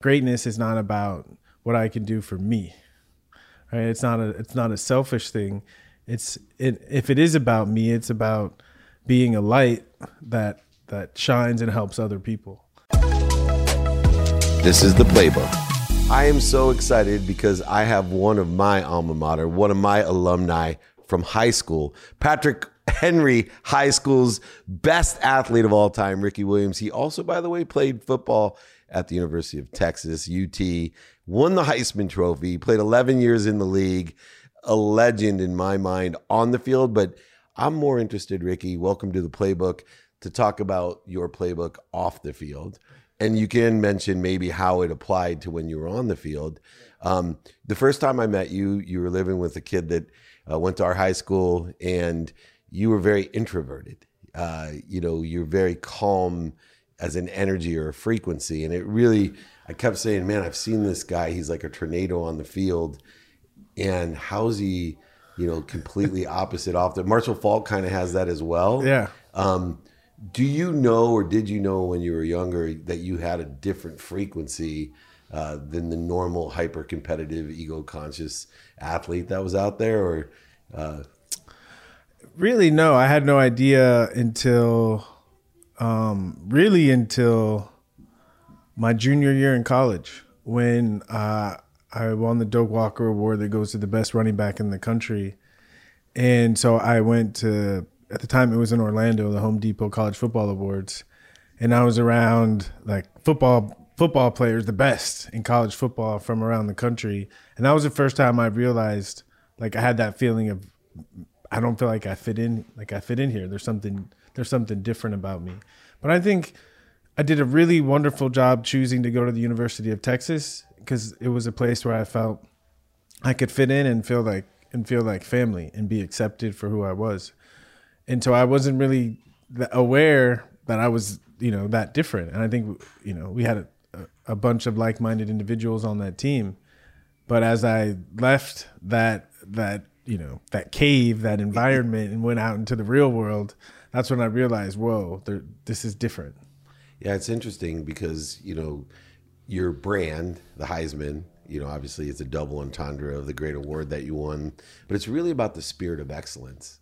greatness is not about what I can do for me. Right? It's not a it's not a selfish thing. It's it, if it is about me, it's about being a light that that shines and helps other people. This is the playbook. I am so excited because I have one of my alma mater, one of my alumni from high school, Patrick Henry High School's best athlete of all time, Ricky Williams. He also, by the way, played football at the University of Texas, UT, won the Heisman Trophy, played 11 years in the league, a legend in my mind on the field. But I'm more interested, Ricky, welcome to the playbook, to talk about your playbook off the field. And you can mention maybe how it applied to when you were on the field. Um, the first time I met you, you were living with a kid that uh, went to our high school, and you were very introverted. Uh, you know, you're very calm as an energy or a frequency. And it really, I kept saying, man, I've seen this guy. He's like a tornado on the field. And how's he, you know, completely opposite off the Marshall Faulk kind of has that as well. Yeah. Um, do you know, or did you know when you were younger that you had a different frequency uh, than the normal hyper competitive, ego conscious athlete that was out there? Or, uh... really, no, I had no idea until um, really until my junior year in college when uh, I won the Doak Walker Award that goes to the best running back in the country. And so I went to, at the time it was in Orlando, the Home Depot College Football Awards. And I was around like football football players, the best in college football from around the country. And that was the first time I realized like I had that feeling of I don't feel like I fit in like I fit in here. There's something there's something different about me. But I think I did a really wonderful job choosing to go to the University of Texas because it was a place where I felt I could fit in and feel like and feel like family and be accepted for who I was. And so I wasn't really aware that I was, you know, that different. And I think, you know, we had a, a bunch of like-minded individuals on that team. But as I left that that you know that cave, that environment, and went out into the real world, that's when I realized, whoa, this is different. Yeah, it's interesting because you know your brand, the Highsman. You know, obviously it's a double entendre of the great award that you won, but it's really about the spirit of excellence.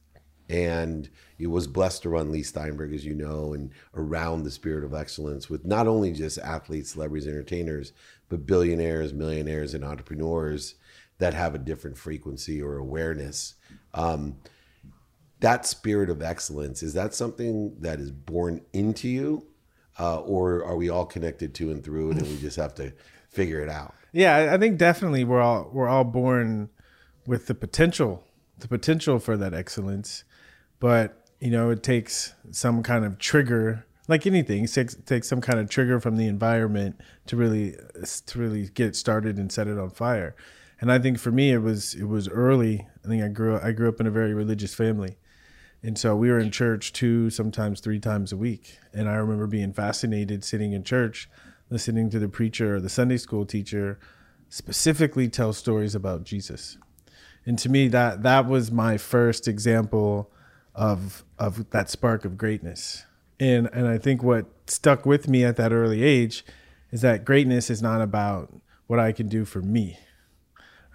And it was blessed to run Leigh Steinberg, as you know, and around the spirit of excellence with not only just athletes, celebrities, entertainers, but billionaires, millionaires, and entrepreneurs that have a different frequency or awareness. Um, that spirit of excellence is that something that is born into you uh, or are we all connected to and through it and we just have to figure it out? Yeah i think definitely we're all we're all born with the potential the potential for that excellence. But you know it takes some kind of trigger like anything it takes, it takes some kind of trigger from the environment to really to really get started and set it on fire. And i think for me it was it was early. I think i grew i grew up in a very religious family and so we were in church two, sometimes three times a week. And I remember being fascinated sitting in church, listening to the preacher or the Sunday school teacher specifically tell stories about Jesus. And to me, that that was my first example of of that spark of greatness. And and I think what stuck with me at that early age is that greatness is not about what I can do for me.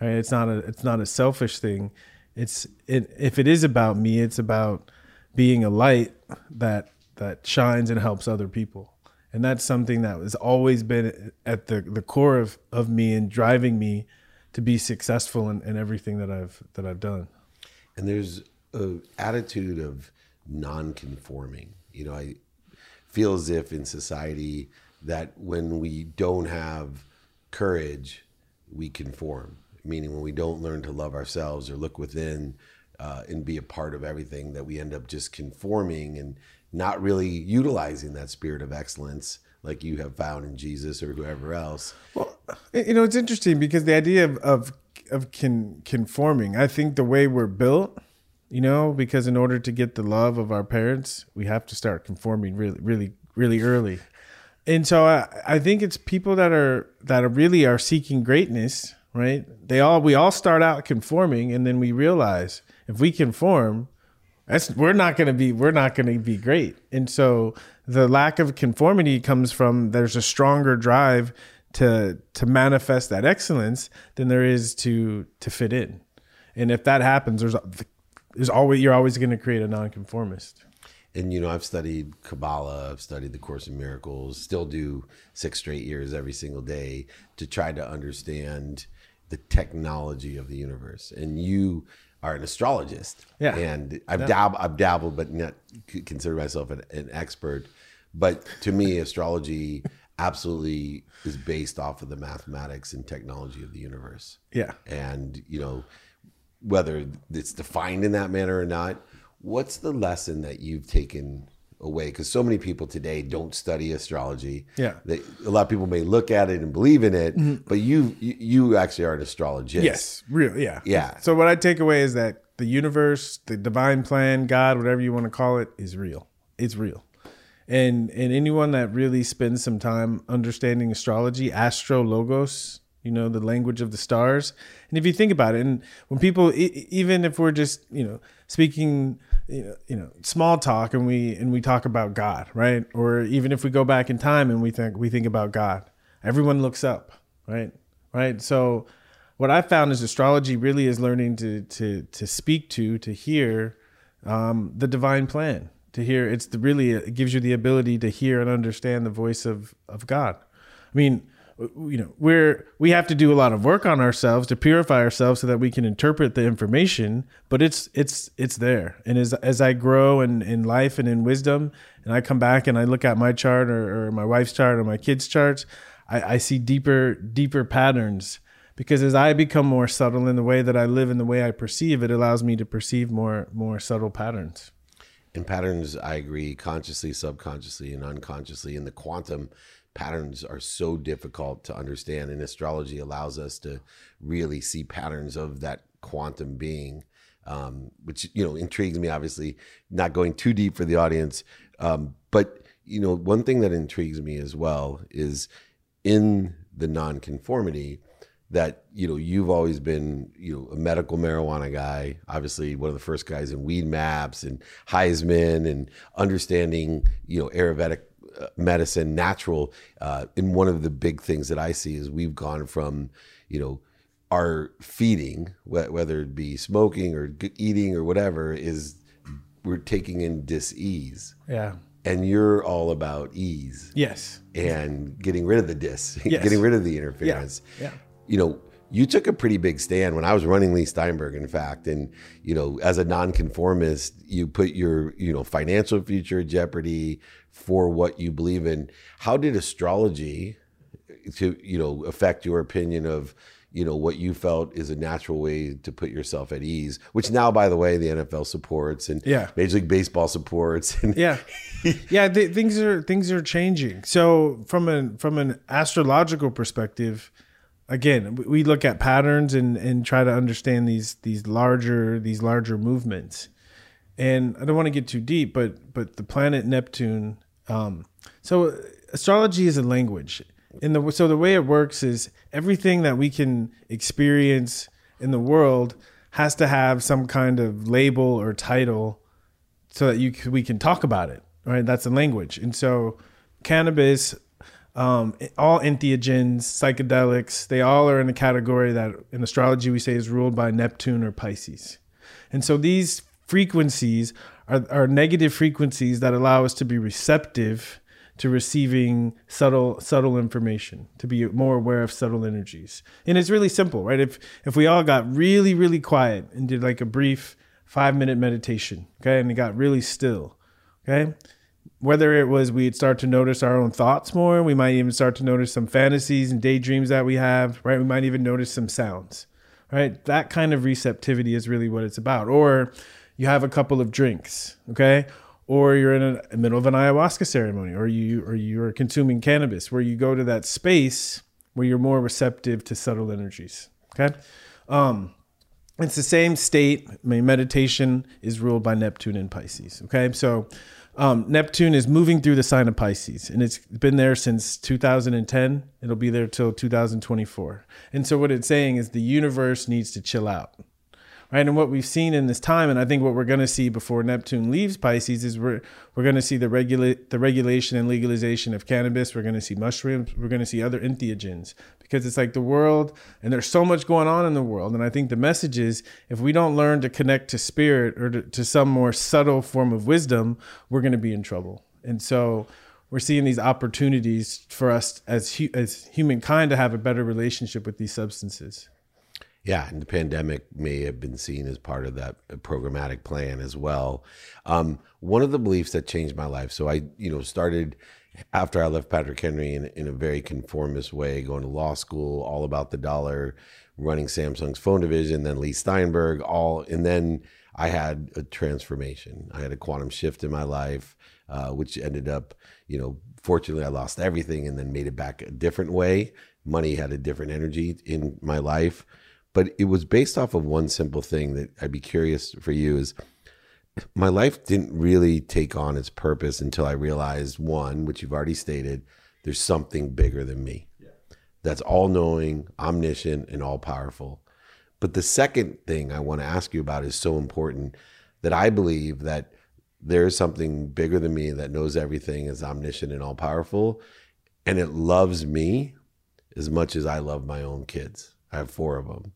Right? It's not a it's not a selfish thing it's it, if it is about me, it's about being a light that that shines and helps other people. And that's something that has always been at the, the core of, of me and driving me to be successful in, in everything that I've that I've done. And there's an attitude of non-conforming. You know, I feel as if in society that when we don't have courage, we conform meaning when we don't learn to love ourselves or look within uh, and be a part of everything, that we end up just conforming and not really utilizing that spirit of excellence like you have found in Jesus or whoever else. Well, you know, it's interesting because the idea of of, of con, conforming, I think the way we're built, you know, because in order to get the love of our parents, we have to start conforming really, really, really early. And so I, I think it's people that are that are really are seeking greatness right? They all we all start out conforming, and then we realize if we conform, that's we're not going to be we're not going to be great. And so the lack of conformity comes from there's a stronger drive to to manifest that excellence than there is to to fit in. And if that happens, there's there's always you're always going to create a nonconformist. And you know, I've studied Kabbalah, I've studied the Course in Miracles, still do six straight years every single day to try to understand the technology of the universe. And you are an astrologist. Yeah. And I've dab- I've dabbled, but not consider myself an, an expert. But to me, astrology absolutely is based off of the mathematics and technology of the universe. Yeah. And you know, whether it's defined in that manner or not, what's the lesson that you've taken away? Because so many people today don't study astrology. Yeah. They, a lot of people may look at it and believe in it, mm-hmm. but you, you you actually are an astrologist. Yes, real, yeah, Yeah. So what I take away is that the universe, the divine plan, God, whatever you want to call it, is real. It's real, and and anyone that really spends some time understanding astrology, astro logos, you know, the language of the stars, and if you think about it, and when people, even if we're just you know speaking, you know, you know, small talk, and we and we talk about God, right, or even if we go back in time and we think we think about God, everyone looks up, right, right, so what I found is astrology really is learning to to to speak to to hear um, the divine plan. To hear it's the really it gives you the ability to hear and understand the voice of of God. I mean, you know, we're we have to do a lot of work on ourselves to purify ourselves so that we can interpret the information. But it's it's it's there, and as as I grow in in life and in wisdom, and I come back and I look at my chart or, or my wife's chart or my kids' charts, I, I see deeper deeper patterns because as I become more subtle in the way that I live and the way I perceive, it allows me to perceive more more subtle patterns. And patterns, I agree, consciously, subconsciously, and unconsciously. in the quantum patterns are so difficult to understand. And astrology allows us to really see patterns of that quantum being, um, which, you know, intrigues me, obviously, not going too deep for the audience. Um, but, you know, one thing that intrigues me as well is in the nonconformity that you know you've always been you know a medical marijuana guy obviously one of the first guys in Weedmaps and Highsman and understanding you know ayurvedic medicine natural uh, and one of the big things that i see is we've gone from you know our feeding wh- whether it be smoking or g- eating or whatever is we're taking in dis-ease Yeah. and you're all about ease Yes. and getting rid of the dis, Yes. getting rid of the interference. Yeah. You know, you took a pretty big stand when I was running Leigh Steinberg, in fact. And, you know, as a nonconformist, you put your, you know, financial future at jeopardy for what you believe in. How did astrology to, you know, affect your opinion of, you know, what you felt is a natural way to put yourself at ease, which now, by the way, the NFL supports and Yeah. Major League Baseball supports. And Yeah. yeah, th- things are things are changing. So from an from an astrological perspective, again, we- look at patterns and and try to understand these these larger these larger movements. And I don't want to get too deep, but but the planet Neptune. Um, so astrology is a language, and the so the way it works is everything that we can experience in the world has to have some kind of label or title so that you we can talk about it right that's a language and so cannabis um, all entheogens psychedelics they all are in a category that in astrology we say is ruled by neptune or pisces. And so these frequencies are, are negative frequencies that allow us to be receptive to receiving subtle subtle information to be more aware of subtle energies. And it's really simple right? If if we all got really really quiet and did like a brief five minute meditation okay and it got really still okay whether it was we'd start to notice our own thoughts more we might even start to notice some fantasies and daydreams that we have right? We might even notice some sounds right? That kind of receptivity is really what it's about. Or you have a couple of drinks okay? Or you're in the middle of an ayahuasca ceremony or you or you're consuming cannabis where you go to that space where you're more receptive to subtle energies okay? Um it's the same state. Mean, meditation is ruled by Neptune and Pisces. Okay, so um, Neptune is moving through the sign of Pisces, and it's been there since 2010. It'll be there till 2024. And so, what it's saying is the universe needs to chill out, right? And what we've seen in this time, and I think what we're going to see before Neptune leaves Pisces is we're we're going to see the regulate the regulation and legalization of cannabis. We're going to see mushrooms. We're going to see other entheogens because it's like the world, and there's so much going on in the world. And I think the message is if we don't learn to connect to spirit or to, to some more subtle form of wisdom, we're going to be in trouble. And so we're seeing these opportunities for us as as humankind to have a better relationship with these substances. Yeah, and the pandemic may have been seen as part of that programmatic plan as well. Um, one of the beliefs that changed my life. So I, you know, started after I left Patrick Henry in, in a very conformist way, going to law school, all about the dollar, running Samsung's phone division, then Leigh Steinberg, all, and then I had a transformation. I had a quantum shift in my life, uh, which ended up, you know, fortunately I lost everything and then made it back a different way. Money had a different energy in my life but it was based off of one simple thing that I'd be curious for you is my life didn't really take on its purpose until I realized one, which you've already stated, there's something bigger than me. Yeah. That's all knowing, omniscient, and all powerful. But the second thing I want to ask you about is so important that I believe that there is something bigger than me that knows everything, is omniscient and all powerful, and it loves me as much as I love my own kids. I have four of them.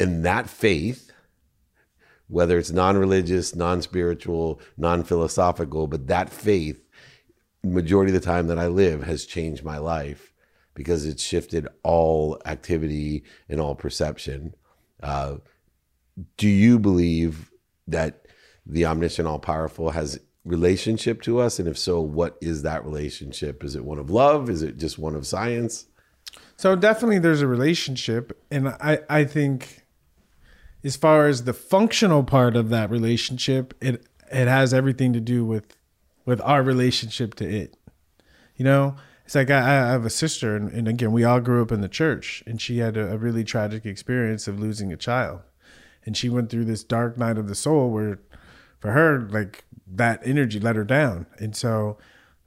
And that faith, whether it's non religious, non spiritual, non philosophical, but that faith, majority of the time that I live, has changed my life because it's shifted all activity and all perception. Uh, do you believe that the omniscient, all powerful has relationship to us? And if so, what is that relationship? Is it one of love? Is it just one of science? So definitely there's a relationship. And I, I think as far as the functional part of that relationship, it it has everything to do with with our relationship to it. You know, it's like I, I have a sister, and, and, again, we all grew up in the church, and she had a, a really tragic experience of losing a child, and she went through this dark night of the soul where, for her, like that energy let her down, and so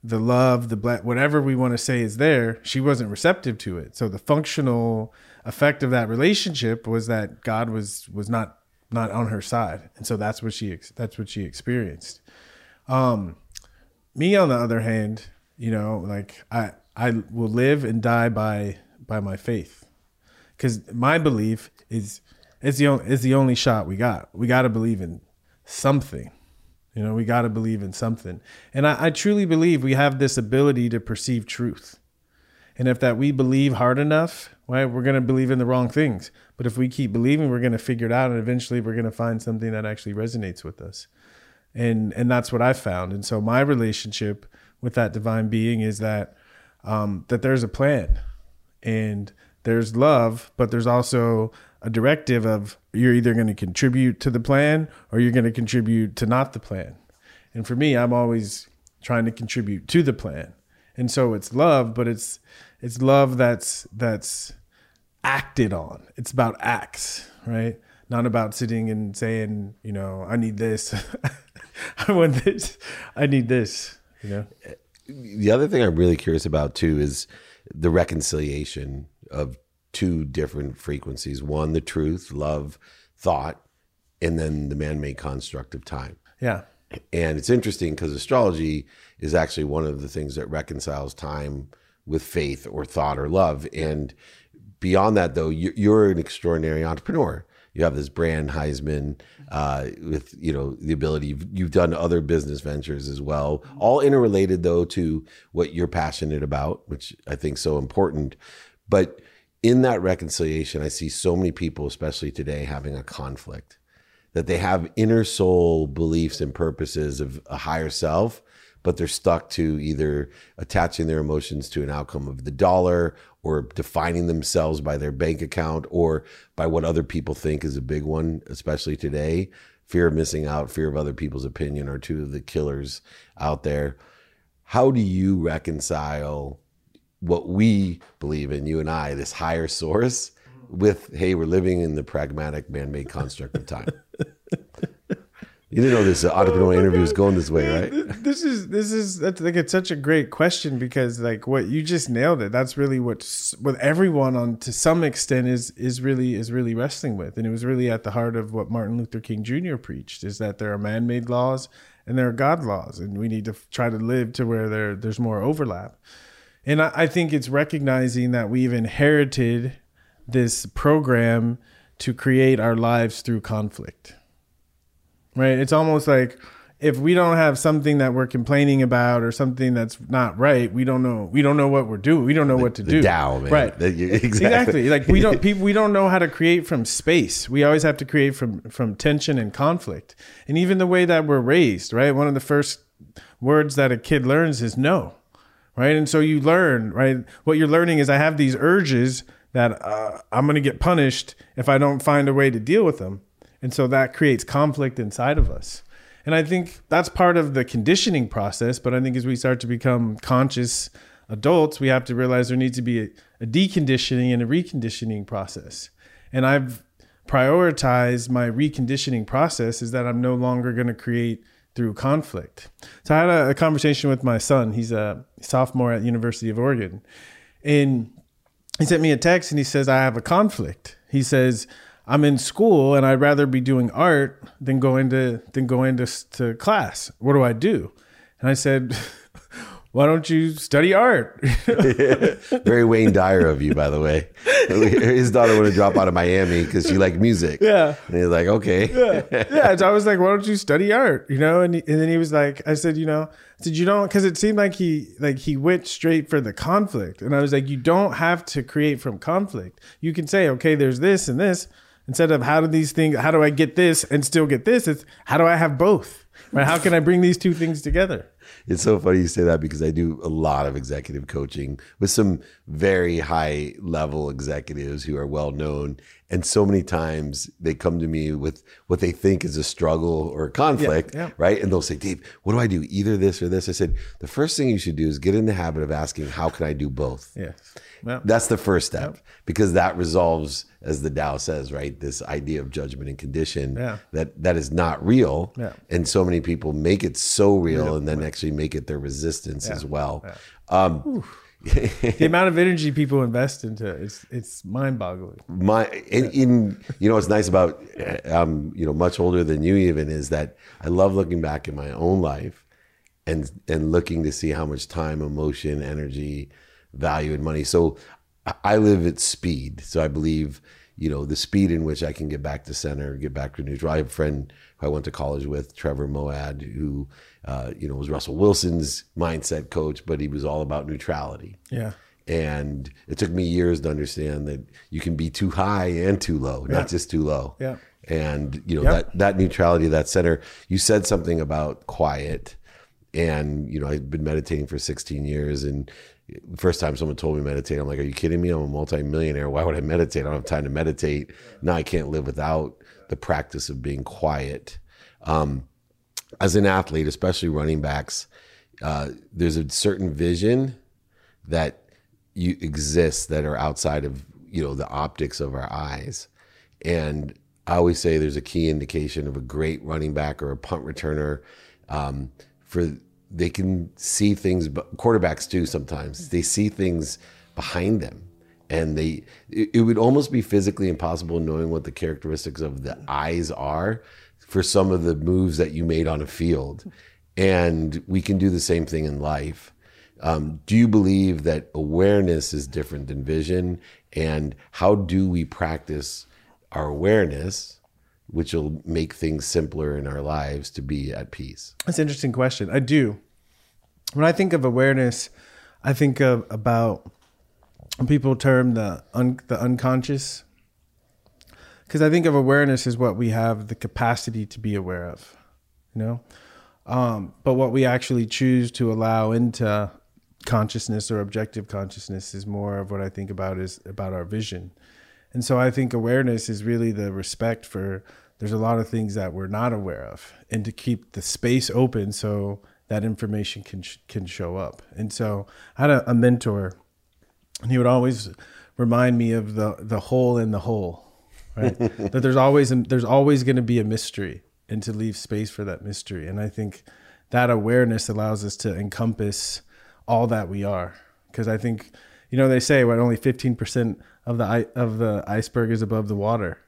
the love, the black, whatever we want to say is there, she wasn't receptive to it. So the functional effect of that relationship was that God was was not not on her side, and so that's what she that's what she experienced. Um, me on the other hand, you know, like I I will live and die by by my faith, because my belief is it's the only it's the only shot we got. We got to believe in something. You know, we got to believe in something. And I, I, truly believe we have this ability to perceive truth. And if that we believe hard enough, right, we're going to believe in the wrong things. But if we keep believing, we're going to figure it out, and eventually we're going to find something that actually resonates with us. And and that's what I found. And so my relationship with that divine being is that um, that there's a plan, and there's love, but there's also a directive of you're either going to contribute to the plan or you're going to contribute to not the plan. And for me, I'm always trying to contribute to the plan. And so it's love, but it's it's love that's that's acted on. It's about acts, right? Not about sitting and saying, you know, I need this. I want this. I need this, you know. The other thing I'm really curious about too is the reconciliation of two different frequencies one, the truth, love, thought, and then the man made construct of time. Yeah. And it's interesting because astrology is actually one of the things that reconciles time with faith or thought or love. And beyond that, though, you're an extraordinary entrepreneur. You have this brand Highsman uh, with you know the ability. You've, you've done other business ventures as well, all interrelated though to what you're passionate about, which I think so important. But in that reconciliation, I see so many people, especially today, having a conflict that they have inner soul beliefs and purposes of a higher self, but they're stuck to either attaching their emotions to an outcome of the dollar or defining themselves by their bank account or by what other people think is a big one, especially today. Fear of missing out, fear of other people's opinion are two of the killers out there. How do you reconcile what we believe in, you and I, this higher source, with hey, we're living in the pragmatic man-made construct of time. You didn't know this uh, entrepreneur oh interview was going this way, right? This is this is that's like it's such a great question because like what you just nailed it. That's really what what everyone on to some extent is is really is really wrestling with, and it was really at the heart of what Martin Luther King Jr. preached: is that there are man-made laws and there are God laws, and we need to try to live to where there there's more overlap. And I, I think it's recognizing that we've inherited this program to create our lives through conflict right? It's almost like if we don't have something that we're complaining about or something that's not right, we don't know. We don't know what we're doing. We don't know what to The do. Man. Right. You- exactly. Exactly. Like we don't people we don't know how to create from space. We always have to create from from tension and conflict. And even the way that we're raised, right? One of the first words that a kid learns is no. Right? And so you learn, right? What you're learning is I have these urges that uh, I'm going to get punished if I don't find a way to deal with them. And so that creates conflict inside of us. And I think that's part of the conditioning process. But I think as we start to become conscious adults, we have to realize there needs to be a, a deconditioning and a reconditioning process. And I've prioritized my reconditioning process is that I'm no longer going to create through conflict. So I had a, a conversation with my son. He's a sophomore at University of Oregon. And he sent me a text and he says, I have a conflict. He says, I'm in school and I'd rather be doing art than going to than going to, to class. What do I do? And I said, Why don't you study art? Very Wayne Dyer of you, by the way. His daughter wanted to drop out of Miami because she liked music. Yeah. And he's like, okay. yeah. So I was like, why don't you study art? You know, and, he, and then he was like, I said, you know, I said, you don't, because it seemed like he like he went straight for the conflict, and I was like, you don't have to create from conflict. You can say, okay, there's this and this, instead of how do these things, how do I get this and still get this? It's how do I have both? Right? How can I bring these two things together? It's so funny you say that because I do a lot of executive coaching with some very high level executives who are well known. And so many times they come to me with what they think is a struggle or a conflict, yeah. right? And they'll say, Dave, what do I do? Either this or this. I said, the first thing you should do is get in the habit of asking, how can I do both? Yes. Well, That's the first step because that resolves, as the Tao says, right? This idea of judgment and condition Yeah. that that is not real. Yeah. And so many people make it so real and then actually make it their resistance as well. Um, the amount of energy people invest into it, it's it's mind boggling. my in, in you know what's nice about um you know much older than you even is that I love looking back in my own life and and looking to see how much time, emotion, energy, value, and money. So I- live at speed. So I believe you know the speed in which I can get back to center, get back to neutral. I have a friend who I went to college with, Trevor Moawad, who uh, you know was Russell Wilson's mindset coach, but he was all about neutrality. Yeah. And it took me years to understand that you can be too high and too low, not just too low. Yeah. And you know Yep. that that neutrality, that center. You said something about quiet, and you know I've been meditating for 16 years, and first time someone told me meditate, I'm like, "Are you kidding me? I'm a multimillionaire. Why would I meditate? I don't have time to meditate. Now I can't live without the practice of being quiet." Um, as an athlete, especially running backs, uh, there's a certain vision that you exist that are outside of you know the optics of our eyes and i always say there's a key indication of a great running back or a punt returner um, for they can see things but quarterbacks do sometimes. They see things behind them and they it, it would almost be physically impossible knowing what the characteristics of the eyes are for some of the moves that you made on a field. And we can do the same thing in life. Um, do you believe that awareness is different than vision? And how do we practice our awareness, which will make things simpler in our lives to be at peace? That's an interesting question. I do. When I think of awareness, I think of about people term the un, the unconscious because I think of awareness as what we have the capacity to be aware of, you know. Um, but what we actually choose to allow into consciousness or objective consciousness is more of what I think about is about our vision. And so I think awareness is really the respect for there's a lot of things that we're not aware of and to keep the space open so that information can can show up. And so I had a, a mentor and he would always remind me of the the hole in the hole, right? that there's always there's always going to be a mystery and to leave space for that mystery. And I think that awareness allows us to encompass all that we are. Because I think, you know, they say what only 15% of the of the iceberg is above the water.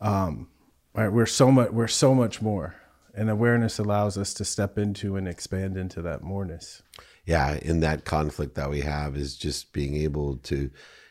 Um, right? We're so much we're so much more, and awareness allows us to step into and expand into that moreness. Yeah, in that conflict that we have is just being able to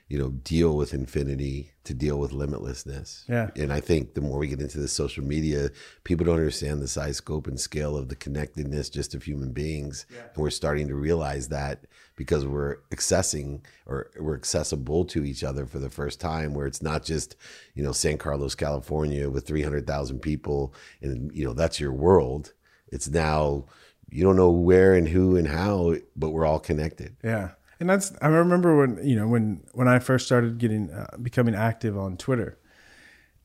you know, deal with infinity, to deal with limitlessness. Yeah. And I think the more we get into the social media, people don't understand the size, scope, and scale of the connectedness just of human beings. Yeah. And we're starting to realize that because we're accessing or we're accessible to each other for the first time, where it's not just, you know, San Carlos, California with 300,000 people and, you know, that's your world. It's now, you don't know where and who and how, but we're all connected. Yeah and that's I remember when you know when when I first started getting uh, becoming active on Twitter,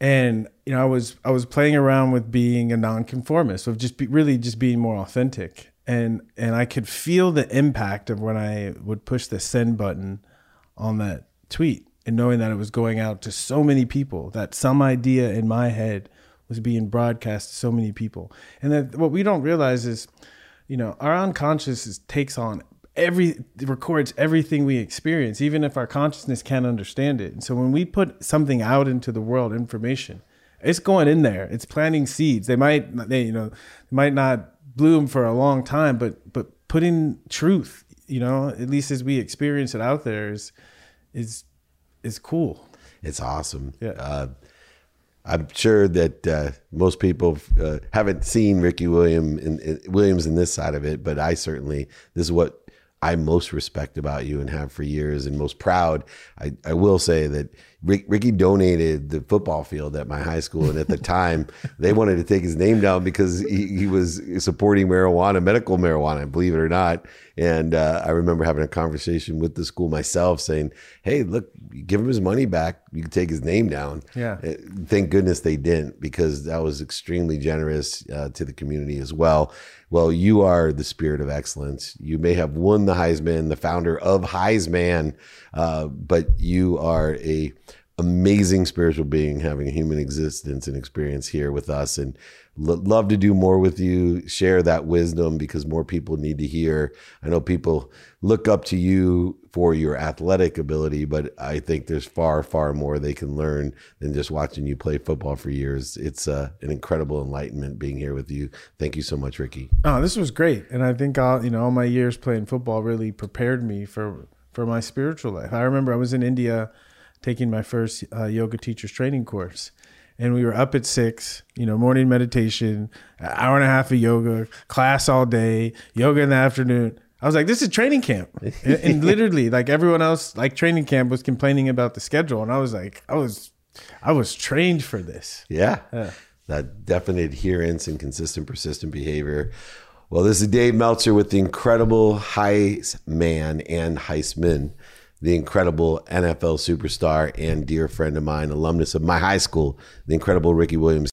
and you know I was I was playing around with being a nonconformist, of just be, really just being more authentic, and and I could feel the impact of when I would push the send button on that tweet, and knowing that it was going out to so many people, that some idea in my head was being broadcast to so many people, and that what we don't realize is, you know, our unconscious is, takes on every records everything we experience, even if our consciousness can't understand it. And so when we put something out into the world, information, it's going in there. It's planting seeds. They might they you know might not bloom for a long time, but but putting truth, you know, at least as we experience it out there is is is cool. It's awesome. Yeah. Uh, I'm sure that uh, most people uh, haven't seen Ricky William in, in, Williams in this side of it, but I certainly this is what I most respect about you and have for years and most proud. I, I will say that Rick, Ricky donated the football field at my high school. And at the time, they wanted to take his name down because he, he was supporting marijuana, medical marijuana, believe it or not. And uh, I remember having a conversation with the school myself saying, hey, look, give him his money back. You can take his name down. Yeah. Uh, thank goodness they didn't because that was extremely generous uh, to the community as well. Well, you are the spirit of excellence. You may have won the Heisman, the founder of Highsman, uh, but you are a amazing spiritual being having a human existence and experience here with us. And love to do more with you share that wisdom because more people need to hear. I know people look up to you for your athletic ability but i think there's far far more they can learn than just watching you play football for years. It's uh, an incredible enlightenment being here with you. Thank you so much ricky. Oh this was great. And i think all you know all my years playing football really prepared me for for my spiritual life. I remember i was in india taking my first uh, yoga teachers training course. And we were up at six, you know, morning meditation, an hour and a half of yoga, class all day, yoga in the afternoon. I was like, this is training camp. and, and literally, like everyone else, like training camp was complaining about the schedule. And I was like, I was, I was trained for this. Yeah. yeah. That definite adherence and consistent, persistent behavior. Well, this is Dave Meltzer with the incredible Highsman and Highsman the incredible NFL superstar and dear friend of mine, alumnus of my high school, the incredible Ricky Williams.